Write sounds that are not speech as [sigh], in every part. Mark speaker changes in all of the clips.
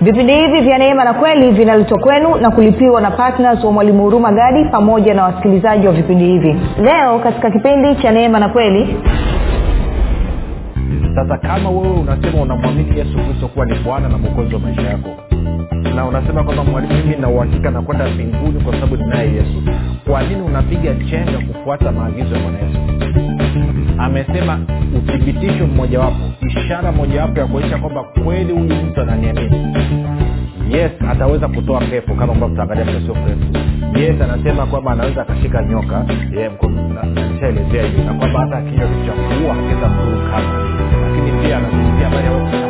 Speaker 1: vipindi hivi vya neema na kweli vinaletwa kwenu na kulipiwa na ptns wa mwalimu huruma gadi pamoja na wasikilizaji wa vipindi hivi. Leo katika kipindi cha neema na kweli.
Speaker 2: Sasa kama wewe unasema unamwamini yesu kristo kuwa ni bwana na mwokozi wa maisha yako na unasema kwamba mwalimu mimi na uhakika nakwenda mbinguni kwa sababu ninaye yesu kwa nini unapiga chenga kufuata maagizo ya bwana yesu amesema uthibitisho mmojawapo ishara mojawapo ya kuonyesha kwamba kweli huyu mtu ananiamini. Yes ataweza kutoa pepo kama ambavyo tutaangalia muda mrefu yes anasema kwamba anaweza akashika nyoka nishaelezea hivi na kwamba hata akinywa cha kuua kama lakini pia anazungumzia habari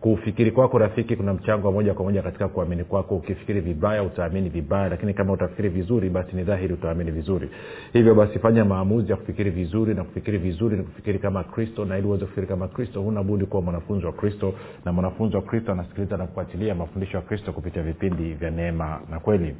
Speaker 2: kufikiri kwako rafiki kuna mchango wa moja kwa moja katika kuamini kwako. Ukifikiri vibaya utaamini vibaya lakini kama utafikiri vizuri basi ni dhahiri utaamini vizuri. Hivyo basi fanya maamuzi ya kufikiri vizuri na kufikiri vizuri ni kufikiri kama kristo na ili uweze kufikiri kama kristo huna budi kuwa mwanafunzi wa kristo na mwanafunzi wa kristo anasikiliza na kufuatilia mafundisho ya kristo kupitia vipindi vya neema na kweli.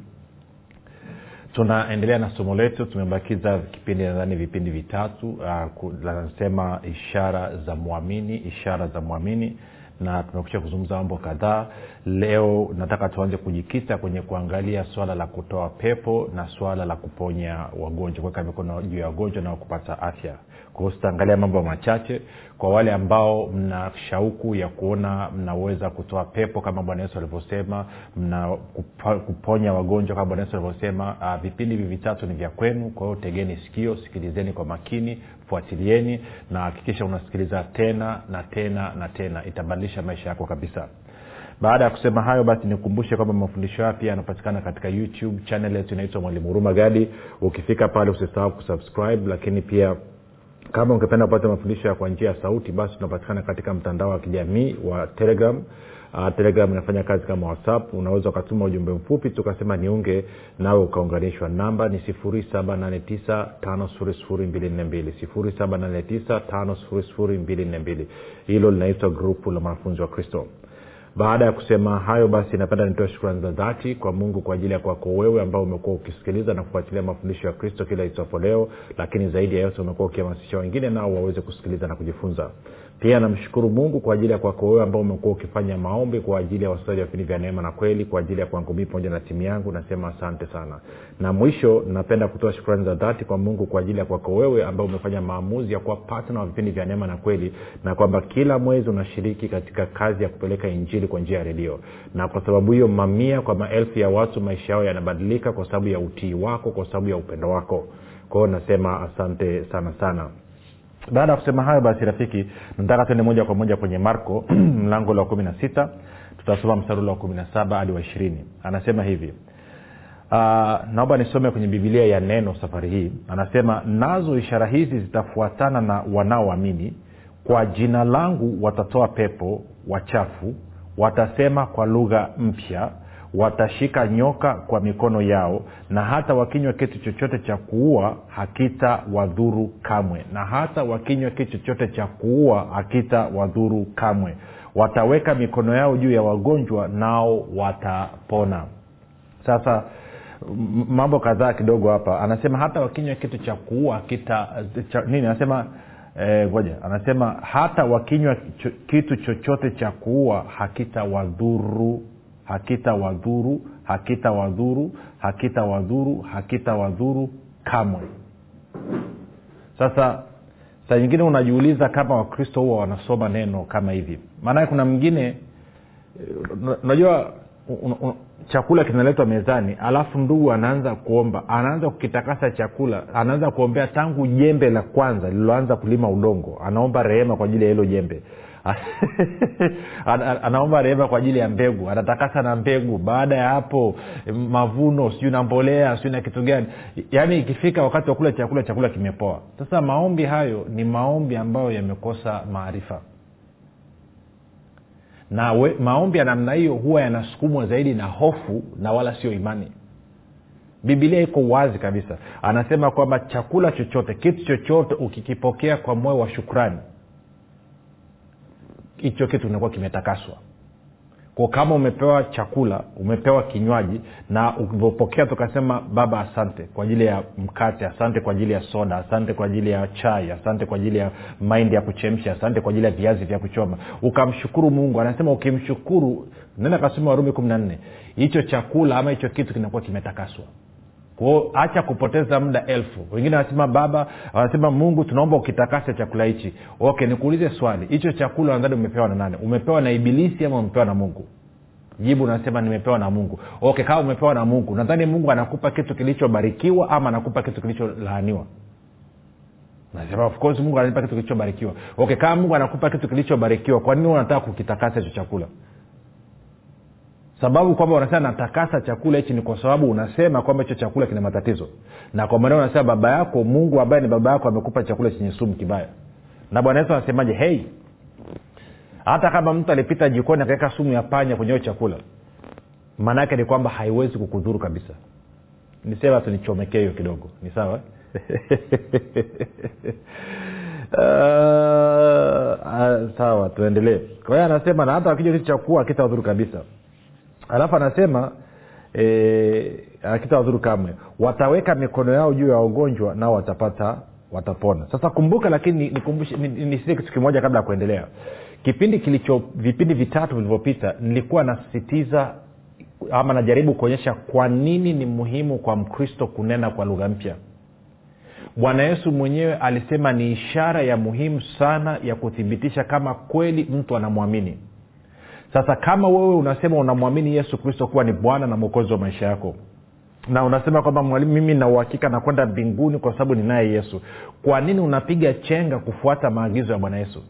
Speaker 2: Tunaendelea na somo letu tumebakiza kipindi nadhani vipindi vitatu uh, nasema ishara za mwamini ishara za mwamini na tumekusha kuzungumza mambo kadhaa. Leo nataka tuanze kujikita kwenye kuangalia swala la kutoa pepo na swala la kuponya wagonjwa kuweka mikono juu ya wagonjwa na kupata afya. Kwahio tutaangalia mambo machache. Kwa wale ambao mna shauku ya kuona mnaweza kutoa pepo kama bwana yesu alivyosema mna kuponya wagonjwa kama bwana yesu alivyosema uh, vipindi hivi vitatu ni vya kwenu. Kwa hiyo tegeni sikio sikilizeni kwa makini fuatilieni na hakikisha unasikiliza tena na tena na tena. Itabadilisha maisha yako kabisa. Baada ya kusema hayo basi nikumbushe kwamba mafundisho haya pia yanapatikana katika youtube chanel yetu inaitwa mwalimu huruma gadi. Ukifika pale usisahau kusubscribe lakini pia kama ungependa kupata mafundisho ya kwa njia ya sauti basi tunapatikana katika mtandao wa kijamii wa telegram. Uh, telegram inafanya kazi kama whatsapp. Unaweza ukatuma ujumbe mfupi tukasema niunge nawe ukaunganishwa. Namba ni 7895242 hilo linaitwa grupu la mwanafunzi wa kristo baada ya kusema hayo basi napenda nitoe shukrani za dhati kwa mungu kwa ajili ya kwako wewe ambao umekuwa ukisikiliza na kufuatilia mafundisho ya kristo kila itwapo leo lakini zaidi ya yote umekuwa ukihamasisha wengine nao waweze kusikiliza na kujifunza pia namshukuru mungu kwa ajili ya kwako wewe ambao umekuwa ukifanya maombi kwa ajili ya wasikilizaji wa vipindi vya neema na kweli kwa ajili ya kwangu mii pamoja na timu yangu nasema asante sana. Na mwisho napenda kutoa shukrani za dhati kwa mungu kwa ajili ya kwako wewe ambao umefanya maamuzi ya kuwa patna wa vipindi vya neema na kweli na kwamba kila mwezi unashiriki katika kazi ya kupeleka injili kwa njia ya redio. Na kwa sababu hiyo mamia kwa maelfu ya watu maisha yao yanabadilika kwa sababu ya utii wako kwa sababu ya upendo wako. Kwao nasema asante sana sana baada ya kusema hayo basi rafiki nataka tuende moja kwa moja kwenye marko [clears throat] mlango la kumi na sita. Tutasoma msarulo wa kumi na saba hadi wa ishirini. Anasema hivi. Uh, naomba nisome kwenye bibilia ya neno safari hii. Anasema nazo ishara hizi zitafuatana na wanaoamini. Kwa jina langu watatoa pepo wachafu watasema kwa lugha mpya watashika nyoka kwa mikono yao na hata wakinywa kitu chochote cha kuua hakita wadhuru kamwe. Na hata wakinywa kitu chochote cha kuua hakita wadhuru kamwe. Wataweka mikono yao juu ya wagonjwa nao watapona. Sasa mambo kadhaa kidogo hapa. Anasema hata wakinywa kitu cha kuua kita cha, nini? Anasema ngoja. E, anasema hata wakinywa cho, kitu chochote cha kuua hakita hakita wadhuru hakita wadhuru hakita wadhuru hakita wadhuru kamwe. Sasa saa nyingine unajiuliza kama wakristo huwa wanasoma neno kama hivi. Maanake kuna mwingine unajua un, un, chakula kinaletwa mezani alafu ndugu anaanza kuomba anaanza kukitakasa chakula anaanza kuombea tangu jembe la kwanza lililoanza kulima udongo anaomba rehema kwa ajili ya hilo jembe anaomba rehema kwa ajili ya mbegu. Anatakasa na mbegu. Baada ya hapo mavuno sijui na mbolea sijui na kitu gani. Yaani ikifika wakati wa kula chakula chakula kimepoa. Sasa maombi hayo ni maombi ambayo yamekosa maarifa. Na we, maombi ya namna hiyo huwa yanasukumwa zaidi na hofu na wala sio imani. Bibilia iko wazi kabisa. Anasema kwamba chakula chochote kitu chochote ukikipokea kwa moyo wa shukrani hicho kitu kinakuwa kimetakaswa. Kwa kama umepewa chakula umepewa kinywaji na ulivyopokea tukasema baba asante kwa ajili ya mkate asante kwa ajili ya soda asante kwa ajili ya chai asante kwa ajili ya maindi ya kuchemsha asante kwa ajili ya viazi vya kuchoma. Ukamshukuru mungu anasema ukimshukuru nene akasema warumi kumi na nne hicho chakula ama hicho kitu kinakuwa kimetakaswa kwao hacha kupoteza muda elfu. Wengine wanasema baba wanasema mungu tunaomba ukitakase chakula hichi. Okay nikuulize swali. Hicho chakula nadhani umepewa na nane umepewa na ibilisi ama umepewa na mungu? Jibu unasema nimepewa na mungu. Okay kama umepewa na mungu nadhani mungu anakupa kitu kilichobarikiwa ama anakupa kitu kilicholaaniwa? Nasema of course mungu ananipa kitu kilichobarikiwa. Okay kama mungu anakupa kitu kilichobarikiwa kwa nini unataka kukitakasa hicho chakula sababu kwamba unasema natakasa chakula hichi ni kwa sababu unasema kwamba hicho chakula kina matatizo. Na kwa maneo unasema baba yako mungu ambaye ni baba yako amekupa chakula chenye sumu kibaya. Na bwana yesu anasemaje? Hei hata kama mtu alipita jikoni akaweka sumu ya panya kwenye hiyo chakula maana ni kwamba haiwezi kukudhuru kabisa. Nisema tu nichomekee hiyo kidogo. Ni sawa? Uh, [laughs] sawa tuendelee. Kwa hiyo anasema na hata wakija kitu cha kuwa kabisa alafu anasema e, akitawadhuru kamwe wataweka mikono yao juu ya wagonjwa nao watapata watapona. Sasa kumbuka lakini nikumbushe ni, ni, kitu kimoja kabla ya kuendelea. Kipindi kilicho vipindi vitatu vilivyopita nilikuwa nasisitiza ama najaribu kuonyesha kwa nini ni muhimu kwa mkristo kunena kwa lugha mpya. Bwana yesu mwenyewe alisema ni ishara ya muhimu sana ya kuthibitisha kama kweli mtu anamwamini sasa kama wewe unasema unamwamini yesu kristo kuwa ni bwana na mwokozi wa maisha yako na unasema kwamba mwalimu mimi na uhakika nakwenda mbinguni kwa sababu ninaye yesu kwa nini unapiga chenga kufuata maagizo ya bwana yesu?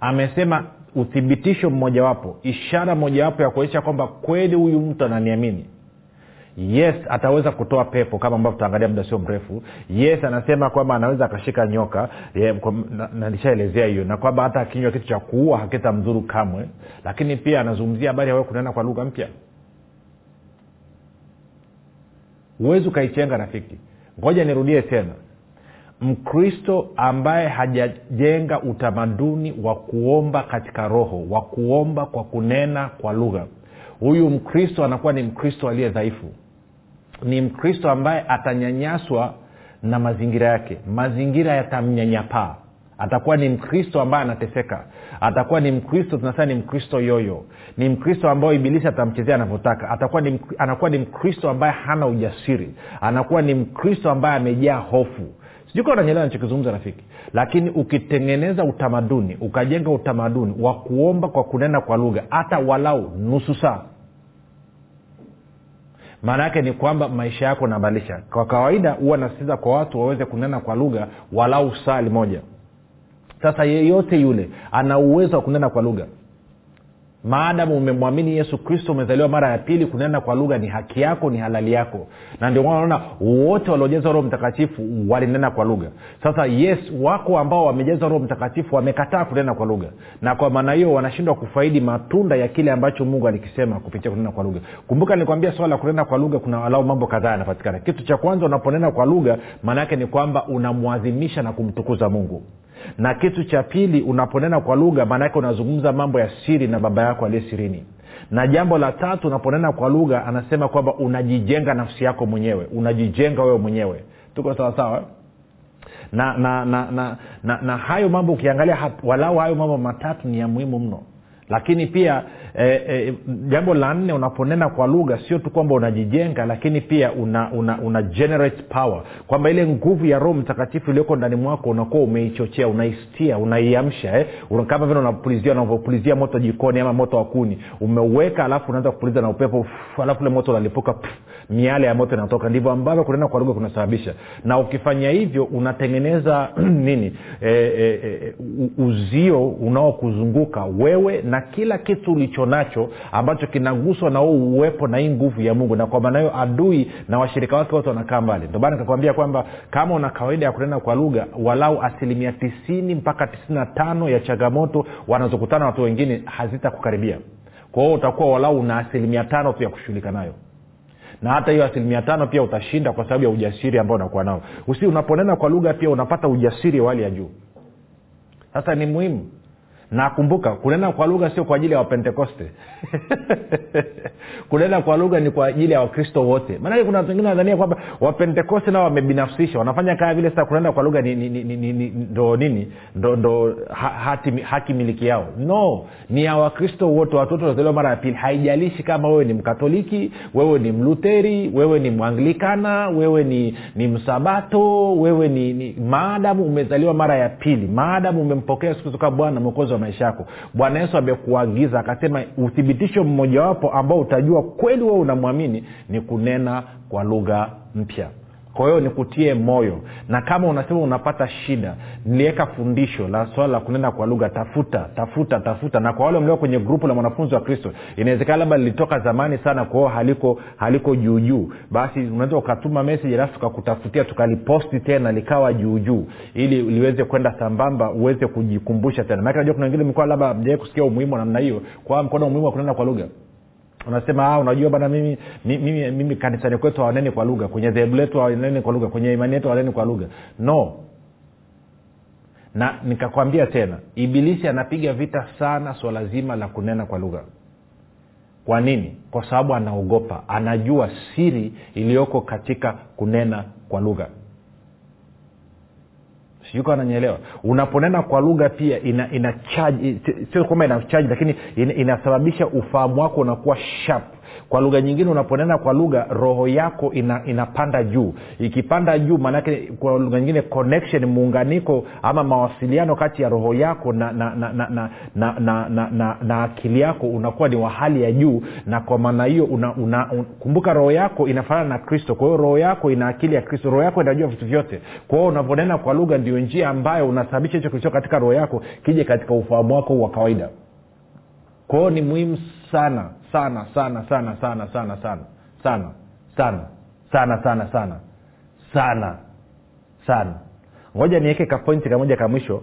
Speaker 2: Amesema uthibitisho mmojawapo ishara mojawapo ya kuonyesha kwamba kweli huyu mtu ananiamini yes ataweza kutoa pepo kama ambavyo tutaangalia muda sio mrefu. Yes anasema kwamba anaweza akashika nyoka. Nalishaelezea hiyo na kwamba hata akinywa kitu cha kuua hakita mdhuru kamwe. Lakini pia anazungumzia habari ya kunena kwa lugha mpya. Huwezi ukaichenga rafiki. Ngoja nirudie tena. Mkristo ambaye hajajenga utamaduni wa kuomba katika roho wa kuomba kwa kunena kwa lugha huyu mkristo anakuwa ni mkristo aliye dhaifu ni mkristo ambaye atanyanyaswa na mazingira yake. Mazingira yatamnyanyapaa. Atakuwa ni mkristo ambaye anateseka. Atakuwa ni mkristo tunasema ni mkristo yoyo. Ni mkristo ambao ibilisi atamchezea anavyotaka. Atakuwa ni, anakuwa ni mkristo ambaye hana ujasiri. Anakuwa ni mkristo ambaye amejaa hofu. Sijuka unanyelewa nanyelewa nachokizungumza rafiki. Lakini ukitengeneza utamaduni ukajenga utamaduni wa kuomba kwa kunena kwa lugha hata walau nusu saa maana yake ni kwamba maisha yako nabadilisha kwa kawaida huwa nasitiza kwa watu waweze kunena kwa lugha walau sali moja. Sasa yeyote yule ana uwezo wa kunena kwa lugha maadamu umemwamini yesu kristo umezaliwa mara ya pili kunena kwa lugha ni haki yako ni halali yako. Na ndio maana wote waliojaza roho mtakatifu walinena kwa lugha. Sasa yes wako ambao wamejeza roho mtakatifu wamekataa kunena kwa lugha. Na kwa maana hiyo wanashindwa kufaidi matunda ya kile ambacho mungu alikisema kupitia kunena kwa lugha. Kumbuka nilikwambia swala la kunena kwa lugha kuna walau mambo kadhaa yanapatikana. Kitu cha kwanza unaponena kwa lugha maana yake ni kwamba unamwadhimisha na kumtukuza mungu na kitu cha pili unaponena kwa lugha maanaake unazungumza mambo ya siri na baba yako aliye sirini. Na jambo la tatu unaponena kwa lugha anasema kwamba unajijenga nafsi yako mwenyewe unajijenga wewe mwenyewe. Tuko sawasawa na na na, na, na na hayo mambo ukiangalia walau hayo mambo matatu ni ya muhimu mno. Lakini pia eh, e, jambo la nne unaponena kwa lugha sio tu kwamba unajijenga lakini pia una, una, una generate power. Kwamba ile nguvu ya roho mtakatifu iliyoko ndani mwako unakuwa umeichochea unaistia unaiamsha eh? Kama vile unapulizia unavyopulizia moto jikoni ama moto wa kuni. Umeuweka alafu unaanza kupuliza na upepo alafu ule moto unalipuka miale ya moto inatoka. Ndivyo ambavyo kunena kwa lugha kunasababisha. Na ukifanya hivyo unatengeneza [clears throat] nini? E, e, e, uzio unaokuzunguka wewe na kila kitu ulicho nacho ambacho kinaguswa na huu uwepo na hii nguvu ya mungu. Na kwa maana hiyo adui na washirika wake wote wanakaa mbali. Ndio maana nikakwambia kwamba kama una kawaida ya kunena kwa lugha walau asilimia tisini mpaka tisini na tano ya changamoto wanazokutana watu wengine hazitakukaribia. Kwa hiyo utakuwa walau una asilimia tano tu ya kushughulika nayo. Na hata hiyo asilimia tano pia utashinda kwa sababu ya ujasiri ambao unakuwa nao. Usi unaponena kwa lugha pia unapata ujasiri wa hali ya juu. Sasa ni muhimu na kumbuka kunena kwa lugha sio kwa ajili ya wapentekoste. [laughs] Kunena kwa lugha ni kwa ajili ya wakristo wote. Maanake kuna watu wengine wanadhania kwamba wapentekoste nao wamebinafsisha. Wanafanya kaa vile sasa kunena kwa lugha ni, ni, ni, ni, ni, ndo nini? Ndo, ndo ha, hati, haki miliki yao. No ni ya wakristo wote. Watoto wazaliwa mara ya pili. Haijalishi kama wewe ni mkatoliki wewe ni mluteri wewe ni mwanglikana wewe ni, ni msabato wewe ni, ni maadamu umezaliwa mara ya pili. Maadamu umempokea siku kama bwana mwokozi wa maisha yako. Bwana yesu amekuagiza akasema uthibitisho mmojawapo ambao utajua kweli wewe unamwamini ni kunena kwa lugha mpya kwa hiyo nikutie moyo. Na kama unasema unapata shida niliweka fundisho la swala la kunena kwa lugha tafuta tafuta tafuta. Na kwa wale mlio kwenye grupu la mwanafunzi wa kristo inawezekana labda lilitoka zamani sana kwao haliko haliko juujuu basi unaweza ukatuma meseji alafu tukakutafutia tukaliposti tena likawa juujuu ili liweze kwenda sambamba uweze kujikumbusha tena. Maake najua kuna wengine mekuwa labda mjawai kusikia umuhimu wa namna hiyo kwa mkono umuhimu wa kunena kwa lugha unasema ah, unajua bana mimi, mimi, mimi kanisani kwetu hawaneni kwa lugha kwenye dhehebu letu hawaneni kwa lugha kwenye imani yetu hawaneni kwa lugha. No. Na nikakwambia tena ibilisi anapiga vita sana swala zima la kunena kwa lugha. Kwa nini? Kwa sababu anaogopa anajua siri iliyoko katika kunena kwa lugha sijuko ananyelewa unaponena kwa lugha pia ina, ina sio kwamba ina charge lakini ina, inasababisha ufahamu wako unakuwa sharp kwa lugha nyingine unaponena kwa lugha roho yako ina, inapanda juu. Ikipanda juu maanake kwa lugha nyingine connection muunganiko ama mawasiliano kati ya roho yako na na na na, na, na, na, na, na, na akili yako unakuwa ni wa hali ya juu. Na kwa maana hiyo una, una, un, kumbuka roho yako inafanana na kristo. Kwa hiyo roho yako ina akili ya kristo. Roho yako inajua vitu vyote. Kwa hiyo unaponena kwa lugha ndio njia ambayo unasababisha hicho kilicho katika roho yako kije katika ufahamu wako wa kawaida. Kwa hiyo ni muhimu sana sana sana sana sana sana sana sana sana sana sana sana sana sana ngoja niweke kapointi kamoja ka mwisho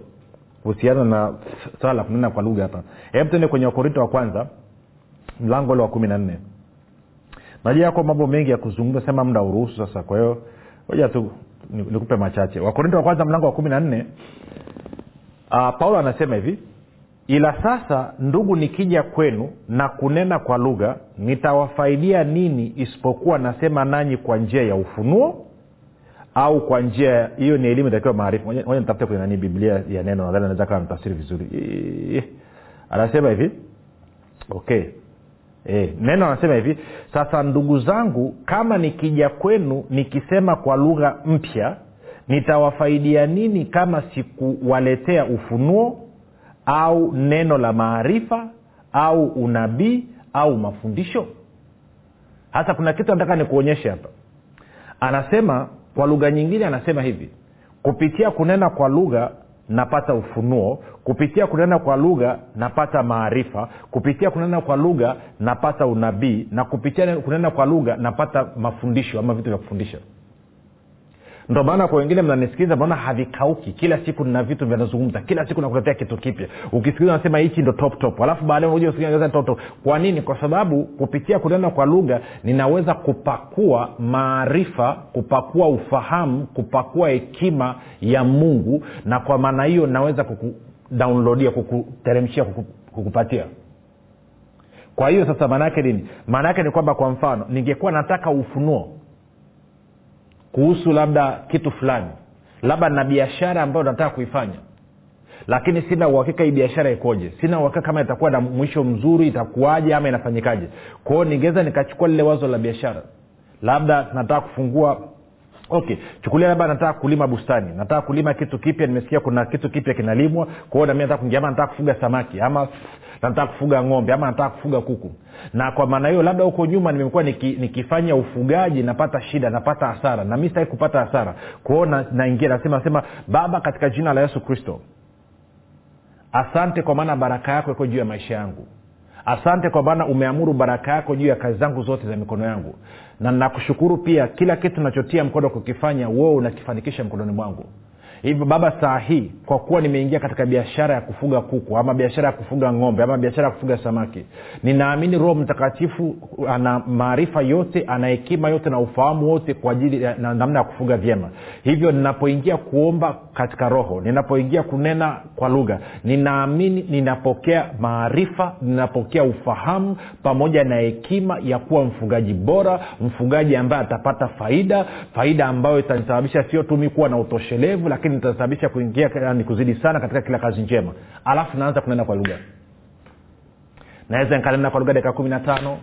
Speaker 2: kuhusiana na swala la kunena kwa lugha hapa hebu tuende kwenye wakorinto wa kwanza mlango ule wa kumi na nne najua yako mambo mengi ya kuzungumza sema mda uruhusu sasa kwa hiyo hoja tu nikupe machache wakorinto wa kwanza mlango wa kumi na nne uh, paulo anasema hivi ila sasa ndugu nikija kwenu na kunena kwa lugha nitawafaidia nini isipokuwa nasema nanyi kwa njia ya ufunuo au kwa njia hiyo ni elimu itakiwa maarifa. Moja nitafute kwenye nani biblia ya neno nadhani naweza kawa mtafsiri vizuri. Anasema hivi. Okay. E, neno anasema hivi sasa ndugu zangu kama nikija kwenu nikisema kwa lugha mpya nitawafaidia nini kama sikuwaletea ufunuo au neno la maarifa au unabii au mafundisho? Hasa kuna kitu nataka nikuonyeshe hapa. Anasema kwa lugha nyingine anasema hivi kupitia kunena kwa lugha napata ufunuo kupitia kunena kwa lugha napata maarifa kupitia kunena kwa lugha napata unabii na kupitia kunena kwa lugha napata mafundisho ama vitu vya kufundisha ndo maana kwa wengine mnanisikiliza maana havikauki? Kila siku nina vitu vinazungumza kila siku nakuletea kitu kipya. Ukisikiliza nasema hichi ndo top top alafu baadaye kwa nini? Kwa sababu kupitia kunena kwa lugha ninaweza kupakua maarifa kupakua ufahamu kupakua hekima ya mungu na kwa maana hiyo naweza kukudownloadia kukuteremshia kuku, kukupatia. Kwa hiyo sasa maana yake nini? Maana yake ni kwamba kwa mfano ningekuwa nataka ufunuo kuhusu labda kitu fulani labda na biashara ambayo nataka kuifanya. Lakini sina uhakika hii biashara ikoje. Sina uhakika kama itakuwa na mwisho mzuri itakuwaje ama inafanyikaje. Kwao ningeweza nikachukua lile wazo la biashara. Labda nataka kufungua okay chukulia labda nataka kulima bustani. Nataka kulima kitu kipya nimesikia kuna kitu kipya kinalimwa. Kwao nami nataka kuingia ama nataka kufuga samaki ama nataka kufuga ng'ombe ama nataka kufuga kuku. Na kwa maana hiyo labda huko nyuma nimekuwa niki, nikifanya ufugaji napata shida napata hasara. Na mi sitaki kupata hasara. Kwao na, nasema sema baba katika jina la yesu kristo asante kwa maana baraka yako iko juu ya maisha yangu. Asante kwa maana umeamuru baraka yako juu ya kazi zangu zote za mikono yangu na nakushukuru pia kila kitu nachotia mkono kukifanya woo unakifanikisha mkononi mwangu hivyo baba saa hii kwa kuwa nimeingia katika biashara ya kufuga kuku ama biashara ya kufuga ng'ombe ama biashara ya kufuga samaki ninaamini roho mtakatifu ana maarifa yote ana hekima yote na ufahamu wote kwa ajili ya na namna ya kufuga vyema. Hivyo ninapoingia kuomba katika roho ninapoingia kunena kwa lugha ninaamini ninapokea maarifa ninapokea ufahamu pamoja na hekima ya kuwa mfugaji bora mfugaji ambaye atapata faida faida ambayo itanisababisha sio tu mi kuwa na utoshelevu lakini nitasababisha kuingia ni kuzidi sana katika kila kazi njema. Alafu naanza kunena kwa lugha. Naweza nikanena kwa lugha dakika kumi na tano.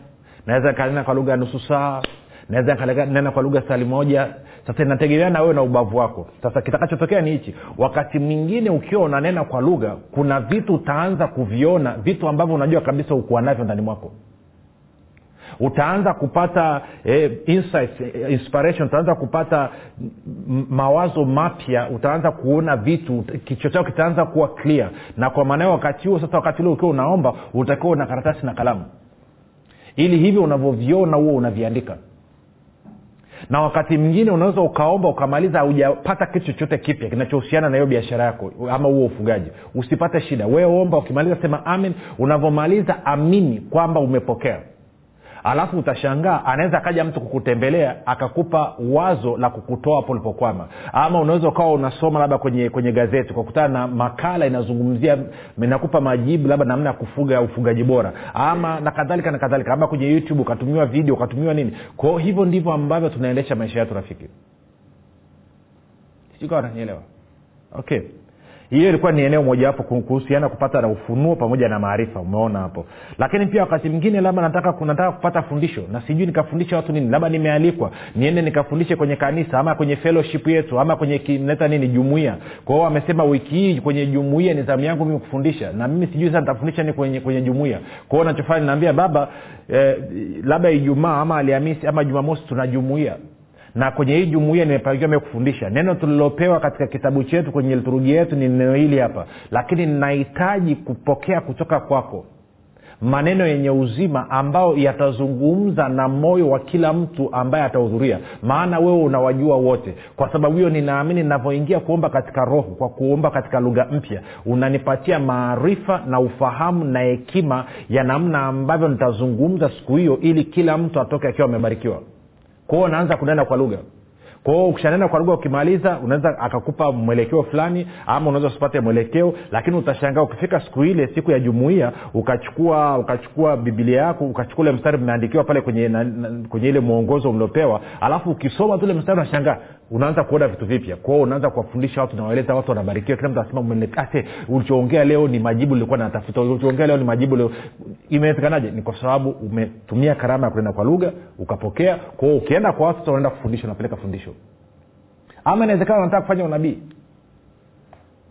Speaker 2: Naweza nikanena kwa lugha ya nusu saa. Naweza nena kwa lugha sali moja. Sasa inategemea na wewe na ubavu wako. Sasa kitakachotokea ni hichi. Wakati mwingine ukiwa unanena kwa lugha kuna vitu utaanza kuviona vitu ambavyo unajua kabisa ukuwa navyo ndani mwako utaanza kupata eh, insights, eh, inspiration utaanza kupata mawazo mapya utaanza kuona vitu kichwa chao kitaanza kuwa clear. Na kwa maana wakati huo sasa wakati ule ukiwa unaomba utakiwa una karatasi na kalamu. Ili hivyo unavyoviona huo unaviandika. Na wakati mwingine unaweza ukaomba ukamaliza haujapata kitu chochote kipya kinachohusiana na hiyo biashara yako ama huo ufugaji. Usipate shida. Wewe omba ukimaliza sema amen. Unavyomaliza amini kwamba umepokea alafu utashangaa anaweza akaja mtu kukutembelea akakupa wazo la kukutoa hapo ulipokwama. Ama unaweza ukawa unasoma labda kwenye kwenye gazeti ukakutana na makala inazungumzia inakupa majibu labda namna ya kufuga ufugaji bora. Ama na kadhalika na kadhalika. Ama kwenye youtube ukatumiwa video ukatumiwa nini. Kwao hivyo ndivyo ambavyo tunaendesha maisha yetu rafiki. Sijui nanielewa okay hiyo ilikuwa ni eneo mojawapo kuhusiana kupata na ufunuo pamoja na maarifa. Umeona hapo. Lakini pia wakati mwingine labda nataka nataka kupata fundisho na sijui nikafundisha watu nini labda nimealikwa niende nikafundishe kwenye kanisa ama kwenye fellowship yetu ama kwenye neta nini jumuia. Kwao amesema wiki hii kwenye jumuia ni zamu yangu mimi kufundisha na mimi sijui sasa nitafundisha ni kwenye kwenye jumuia. Kwao nachofanya naambia baba eh, labda ijumaa ama alhamisi ama jumamosi tuna jumuia na kwenye hii jumuia nimepangiwa mie kufundisha. Neno tulilopewa katika kitabu chetu kwenye liturujia yetu ni neno hili hapa. Lakini nahitaji kupokea kutoka kwako maneno yenye uzima ambayo yatazungumza na moyo wa kila mtu ambaye atahudhuria. Maana wewe unawajua wote. Kwa sababu hiyo ninaamini ninavyoingia kuomba katika roho kwa kuomba katika lugha mpya unanipatia maarifa na ufahamu na hekima ya namna ambavyo nitazungumza siku hiyo ili kila mtu atoke akiwa amebarikiwa kwao unaanza kunena kwa lugha. Kwao ukishanena kwa lugha ukimaliza unaweza akakupa mwelekeo fulani ama unaweza usipate mwelekeo lakini utashangaa ukifika siku ile siku ya jumuia ukachukua ukachukua bibilia yako ukachukua ule mstari umeandikiwa pale kwenye, na, kwenye ile mwongozo mliopewa alafu ukisoma tule mstari unashangaa unaanza kuona vitu vipya. Kwao unaanza kuwafundisha watu nawaeleza watu wanabarikiwa kila mtu anasema ase ulichoongea leo ni majibu lilikuwa natafuta. Ulichoongea leo ni majibu leo. Imewezekanaje? Ni kwa sababu umetumia karama ya kunena kwa lugha ukapokea. Kwao ukienda kwa watu unaenda kufundisha unapeleka fundisho. Ama inawezekana unataka kufanya unabii.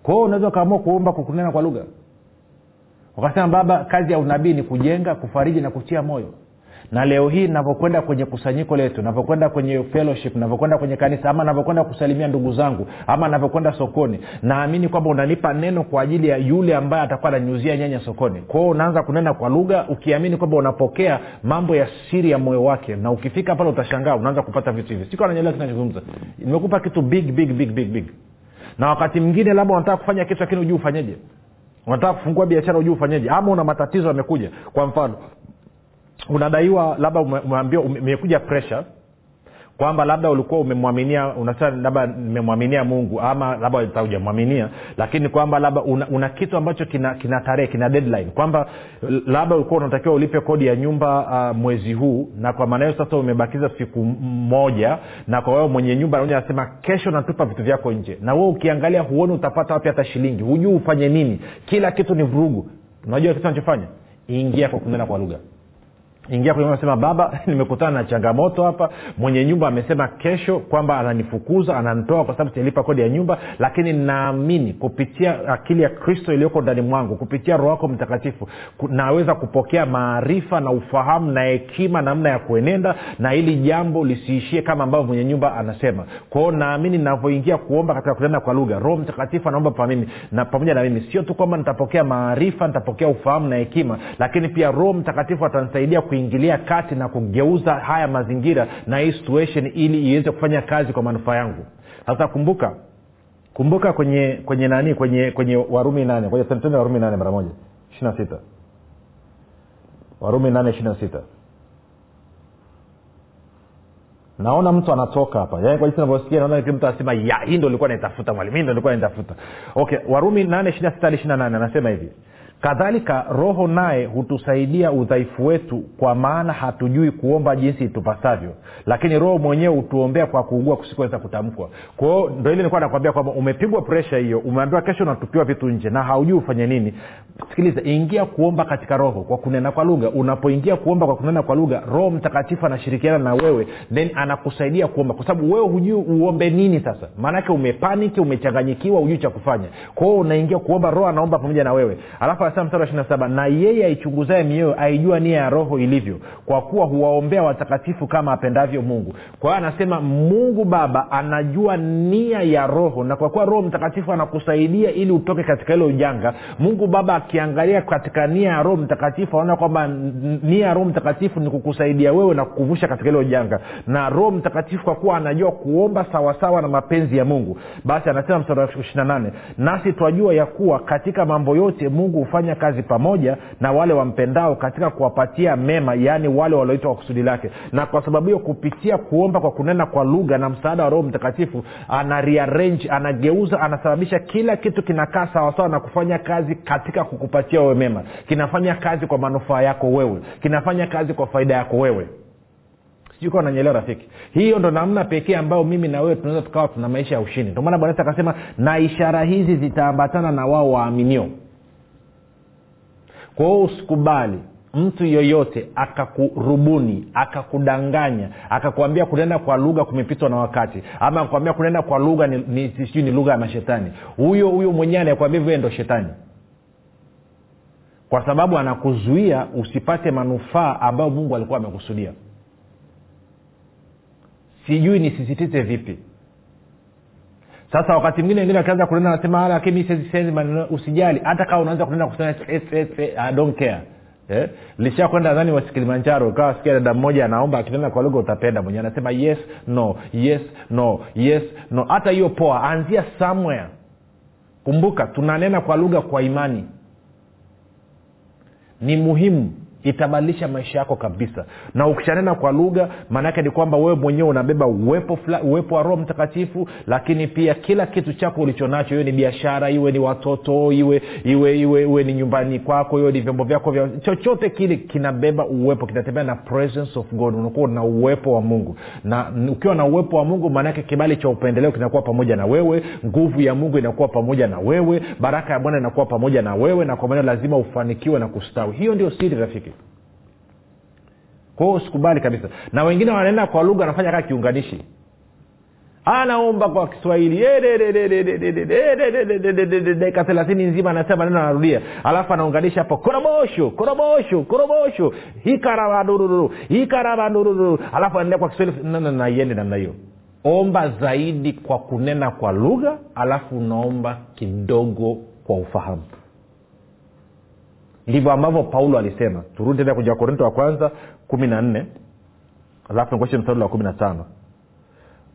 Speaker 2: Kwao unaweza ukaamua kuomba kukunena kwa lugha. Wakasema baba kazi ya unabii ni kujenga kufariji na kutia moyo na leo hii navyokwenda kwenye kusanyiko letu navyokwenda kwenye fellowship navyokwenda kwenye kanisa ama navyokwenda kusalimia ndugu zangu ama navyokwenda sokoni naamini kwamba unanipa neno kwa ajili ya yule ambaye atakuwa ananyuzia nyanya sokoni. Kwao unaanza kunena kwa lugha ukiamini kwamba unapokea mambo ya siri ya moyo wake na ukifika pale utashangaa unaanza kupata vitu hivi. Siko ananyelewa kinachozungumza. Nimekupa kitu big big big big big. Na wakati mwingine labda unataka kufanya kitu lakini hujui ufanyeje. Unataka kufungua biashara hujui ufanyeje. Ama una matatizo yamekuja. Kwa mfano unadaiwa labda umeambiwa umekuja presha kwamba labda ulikuwa umemwaminia unasema labda nimemwaminia mungu ama labda hujamwaminia lakini kwamba labda una, una kitu ambacho kina, kina tarehe kina deadline. Kwamba labda ulikuwa unatakiwa ulipe kodi ya nyumba uh, mwezi huu na kwa maana hiyo sasa umebakiza siku moja na kwa wewe mwenye nyumba naoja anasema kesho natupa vitu vyako nje. Na wewe ukiangalia huoni utapata wapi hata shilingi. Hujui ufanye nini. Kila kitu ni vurugu. Unajua kitu anachofanya? Ingia kwa kunena kwa lugha ingia kwenye sema baba [laughs] nimekutana na changamoto hapa. Mwenye nyumba amesema kesho kwamba ananifukuza ananitoa kwa sababu sijalipa kodi ya nyumba lakini naamini kupitia akili ya kristo iliyoko ndani mwangu kupitia roho wako mtakatifu naweza kupokea maarifa na ufahamu na hekima namna ya kuenenda na hili jambo lisiishie kama ambavyo mwenye nyumba anasema. Kwao naamini navyoingia kuomba katika kunena kwa lugha roho mtakatifu anaomba na pamoja na mimi. Sio tu kwamba nitapokea maarifa nitapokea ufahamu na hekima lakini pia roho mtakatifu atanisaidia kuingilia kati na kugeuza haya mazingira na hii situation ili iweze kufanya kazi kwa manufaa yangu. Sasa kumbuka kumbuka kwenye kwenye nani kwenye kwenye warumi nane kwenye tende warumi nane mara moja ishiri sita. Warumi nane ishiri sita. Naona mtu anatoka hapa. Yaani kwa navyosikia naona mtu anasema ya hii ndo ilikuwa naitafuta mwalimu hii ndo ilikuwa naitafuta. Okay warumi nane ishiri sita hadi ishiri nane anasema hivi kadhalika roho naye hutusaidia udhaifu wetu kwa maana hatujui kuomba jinsi itupasavyo lakini roho mwenyewe hutuombea kwa kuugua kusikoweza kutamkwa. Kwao ndo ile nilikuwa nakwambia kwamba umepigwa presha hiyo umeambiwa kesho unatupiwa vitu nje na haujui ufanye nini. Sikiliza ingia kuomba katika roho kwa kunena kwa lugha. Unapoingia kuomba kwa kunena kwa lugha roho mtakatifu anashirikiana na wewe then anakusaidia kuomba. Kwa sababu wewe hujui uombe nini sasa. Maanake umepaniki umechanganyikiwa hujui cha kufanya. Kwao unaingia kuomba roho anaomba pamoja na wewe. Alafu anasema mstari na yeye aichunguzae mioyo aijua nia ya roho ilivyo kwa kuwa huwaombea watakatifu kama apendavyo mungu. Kwa hiyo anasema mungu baba anajua nia ya roho na kwa kuwa roho mtakatifu anakusaidia ili utoke katika hilo ujanga mungu baba akiangalia katika nia ya roho mtakatifu anaona kwamba nia ya roho mtakatifu ni kukusaidia wewe na kukuvusha katika hilo janga na roho mtakatifu kwa kuwa anajua kuomba sawasawa na mapenzi ya mungu. Basi anasema mstari wa ishiri nasi twajua ya kuwa katika mambo yote mungu hufanya kazi pamoja na wale wampendao katika kuwapatia mema yaani wale walioitwa kwa kusudi lake. Na kwa sababu hiyo kupitia kuomba kwa kunena kwa lugha na msaada wa roho mtakatifu ana rearrange anageuza anasababisha kila kitu kinakaa sawasawa na kufanya kazi katika kukupatia wewe mema. Kinafanya kazi kwa manufaa yako wewe. Kinafanya kazi kwa faida yako wewe. Sijui nanyelewa rafiki. Hiyo ndo namna pekee ambayo mimi na wewe tunaweza tukawa tuna maisha ya ushindi. Ndio maana bwana akasema na ishara hizi zitaambatana na wao waaminio kwa usikubali mtu yoyote akakurubuni akakudanganya akakuambia kunenda kwa lugha kumepitwa na wakati ama akakwambia kunenda kwa lugha ni, ni, sijui ni lugha ya mashetani. Huyo huyo mwenyewe anayekwambia hivyo ndo shetani. Kwa sababu anakuzuia usipate manufaa ambayo mungu alikuwa amekusudia. Sijui nisisitize vipi sasa wakati mwingine wengine wakianza kunena nasema lakini siwezi maneno usijali. Hata kama unaanza kunena kusema "Eh, eh, eh, I don't care. Eh? lisha kwenda nadhani wasi kilimanjaro ukawa sikia dada mmoja anaomba akinena kwa lugha utapenda mwenyewe anasema yes no yes no yes no. Hata hiyo poa anzia somewhere. Kumbuka tunanena kwa lugha kwa imani. Ni muhimu itabadilisha maisha yako kabisa. Na ukishanena kwa lugha maanaake ni kwamba wewe mwenyewe unabeba uwepo fula, uwepo wa roho mtakatifu lakini pia kila kitu chako ulichonacho iwe ni biashara iwe ni watoto iwe iwe iwe, iwe ni nyumbani kwako iwe ni vyombo vyako vya chochote kile kinabeba uwepo kinatembea na presence of god. Unakuwa na uwepo wa mungu. Na ukiwa na uwepo wa mungu maanaake kibali cha upendeleo kinakuwa pamoja na wewe nguvu ya mungu inakuwa pamoja na wewe baraka ya bwana inakuwa pamoja na wewe na kwa maana lazima ufanikiwe na kustawi. Hiyo ndio siri rafiki kwa hiyo usikubali kabisa na wengine wanaenda kwa lugha wanafanya kaa kiunganishi anaomba kwa kiswahili dakika thelathini nzima anasema neno anarudia alafu anaunganisha hapo korobosho korobosho korobosho hikarabadururu hikarabadururu alafu anaendea kwa kiswahili naiende namna hiyo omba zaidi kwa kunena kwa lugha alafu unaomba kidogo kwa ufahamu ndivyo ambavyo paulo alisema. Turudi tena kwenye wakorinto wa kwanza kumi na nne. Alafu nikoshe mstari wa kumi na tano.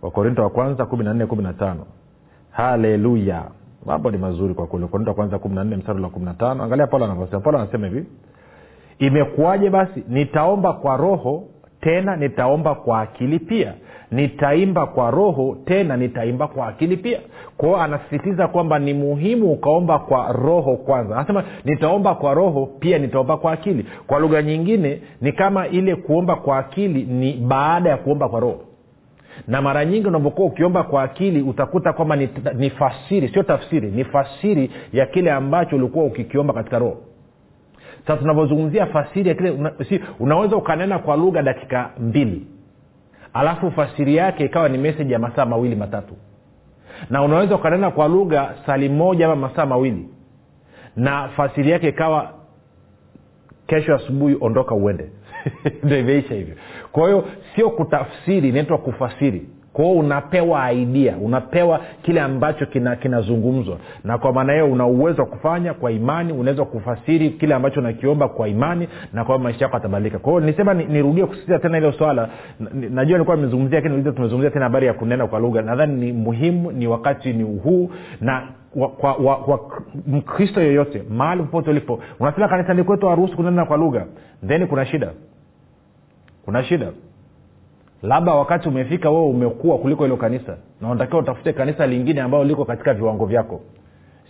Speaker 2: Wakorinto wa kwanza kumi na nne kumi na tano. Haleluya. Mambo ni mazuri kwa kweli. Wakorinto wa kwanza kumi na nne mstari wa kumi na tano. Angalia paulo anavyosema. Paulo anasema hivi imekuwaje basi? Nitaomba kwa roho tena nitaomba kwa akili pia. Nitaimba kwa roho tena nitaimba kwa akili pia. Kwao anasisitiza kwamba ni muhimu ukaomba kwa roho kwanza. Anasema nitaomba kwa roho pia nitaomba kwa akili. Kwa lugha nyingine ni kama ile kuomba kwa akili ni baada ya kuomba kwa roho. Na mara nyingi unapokuwa ukiomba kwa akili utakuta kwamba ni, ni fasiri sio tafsiri ni fasiri ya kile ambacho ulikuwa ukikiomba katika roho sasa tunavyozungumzia fasiri ya kile una, si, unaweza ukanena kwa lugha dakika mbili. Alafu fasiri yake ikawa ni meseji ya masaa mawili matatu. Na unaweza ukanena kwa lugha sali moja ama masaa mawili. Na fasiri yake ikawa kesho asubuhi ondoka uende. [laughs] Ndo imeisha hivyo. Kwa hiyo sio kutafsiri inaitwa kufasiri kwao unapewa aidia unapewa kile ambacho kinazungumzwa. Kina na kwa maana hiyo una uwezo wa kufanya kwa imani unaweza kufasiri kile ambacho unakiomba kwa imani na kwa maisha yako atabadilika kwao nisema nirudie kusisitiza tena hilo swala. Najua nilikuwa nimezungumzia lakini tumezungumzia tena habari ya kunena kwa lugha. Nadhani ni muhimu ni wakati ni huu na wa, kwa, wa, wa mkristo yoyote mahali popote ulipo unasema kanisani kwetu haruhusu kunena kwa lugha then kuna shida. Kuna shida labda wakati umefika wewe umekuwa kuliko hilo kanisa na unatakiwa utafute kanisa lingine ambayo liko katika viwango vyako.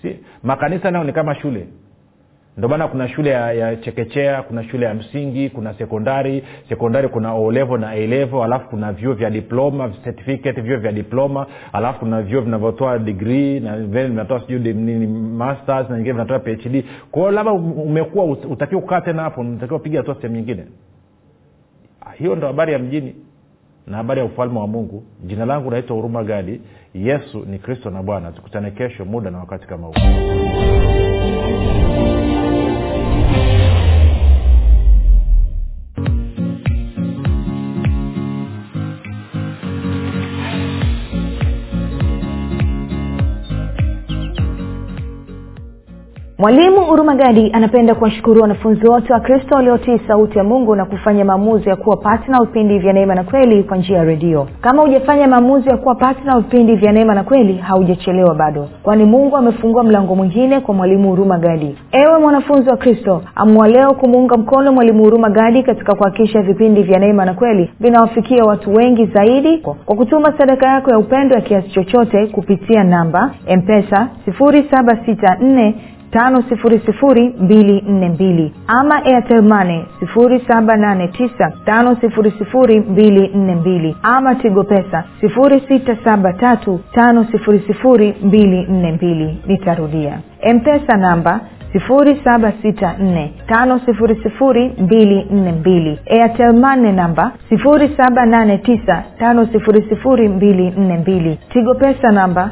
Speaker 2: Si makanisa nayo ni kama shule. Ndio maana kuna shule ya, ya chekechea kuna shule ya msingi kuna sekondari. Sekondari kuna olevo na elevo alafu kuna vyuo vya diploma certificate vyuo vya diploma alafu kuna vyuo vinavyotoa degree na vinatoa sijui nini masters na nyingine vinatoa phd kwao labda umekuwa utakiwa kukaa tena hapo unatakiwa piga hatua sehemu nyingine. Hiyo ndo habari ya mjini na habari ya ufalme wa mungu jina langu naitwa huruma gadi. Yesu ni kristo na bwana. Tukutane kesho muda na wakati kama huu
Speaker 1: mwalimu hurumagadi anapenda kuwashukuru wanafunzi wote wa kristo waliotii sauti ya mungu na kufanya maamuzi ya kuwa patna vipindi vya neema na kweli kwa njia ya redio. Kama hujafanya maamuzi ya kuwa patna vipindi vya neema na kweli haujachelewa bado. Kwani mungu amefungua mlango mwingine kwa mwalimu huruma gadi ewe mwanafunzi wa kristo amua leo kumuunga mkono mwalimu huruma gadi katika kuhakikisha vipindi vya neema na kweli vinawafikia watu wengi zaidi kwa kutuma sadaka yako ya upendo ya kiasi chochote kupitia namba empesa 764 tano sifuri sifuri mbili nne mbili ama airtelmane sifuri saba nane tisa tano sifuri sifuri mbili nne mbili ama tigo pesa sifuri sita saba tatu tano sifuri sifuri mbili nne mbili nitarudia. Mpesa namba sifuri saba sita nne tano sifuri sifuri mbili nne mbili airtelmane namba sifuri saba nane tisa tano sifuri sifuri mbili nne mbili tigo pesa namba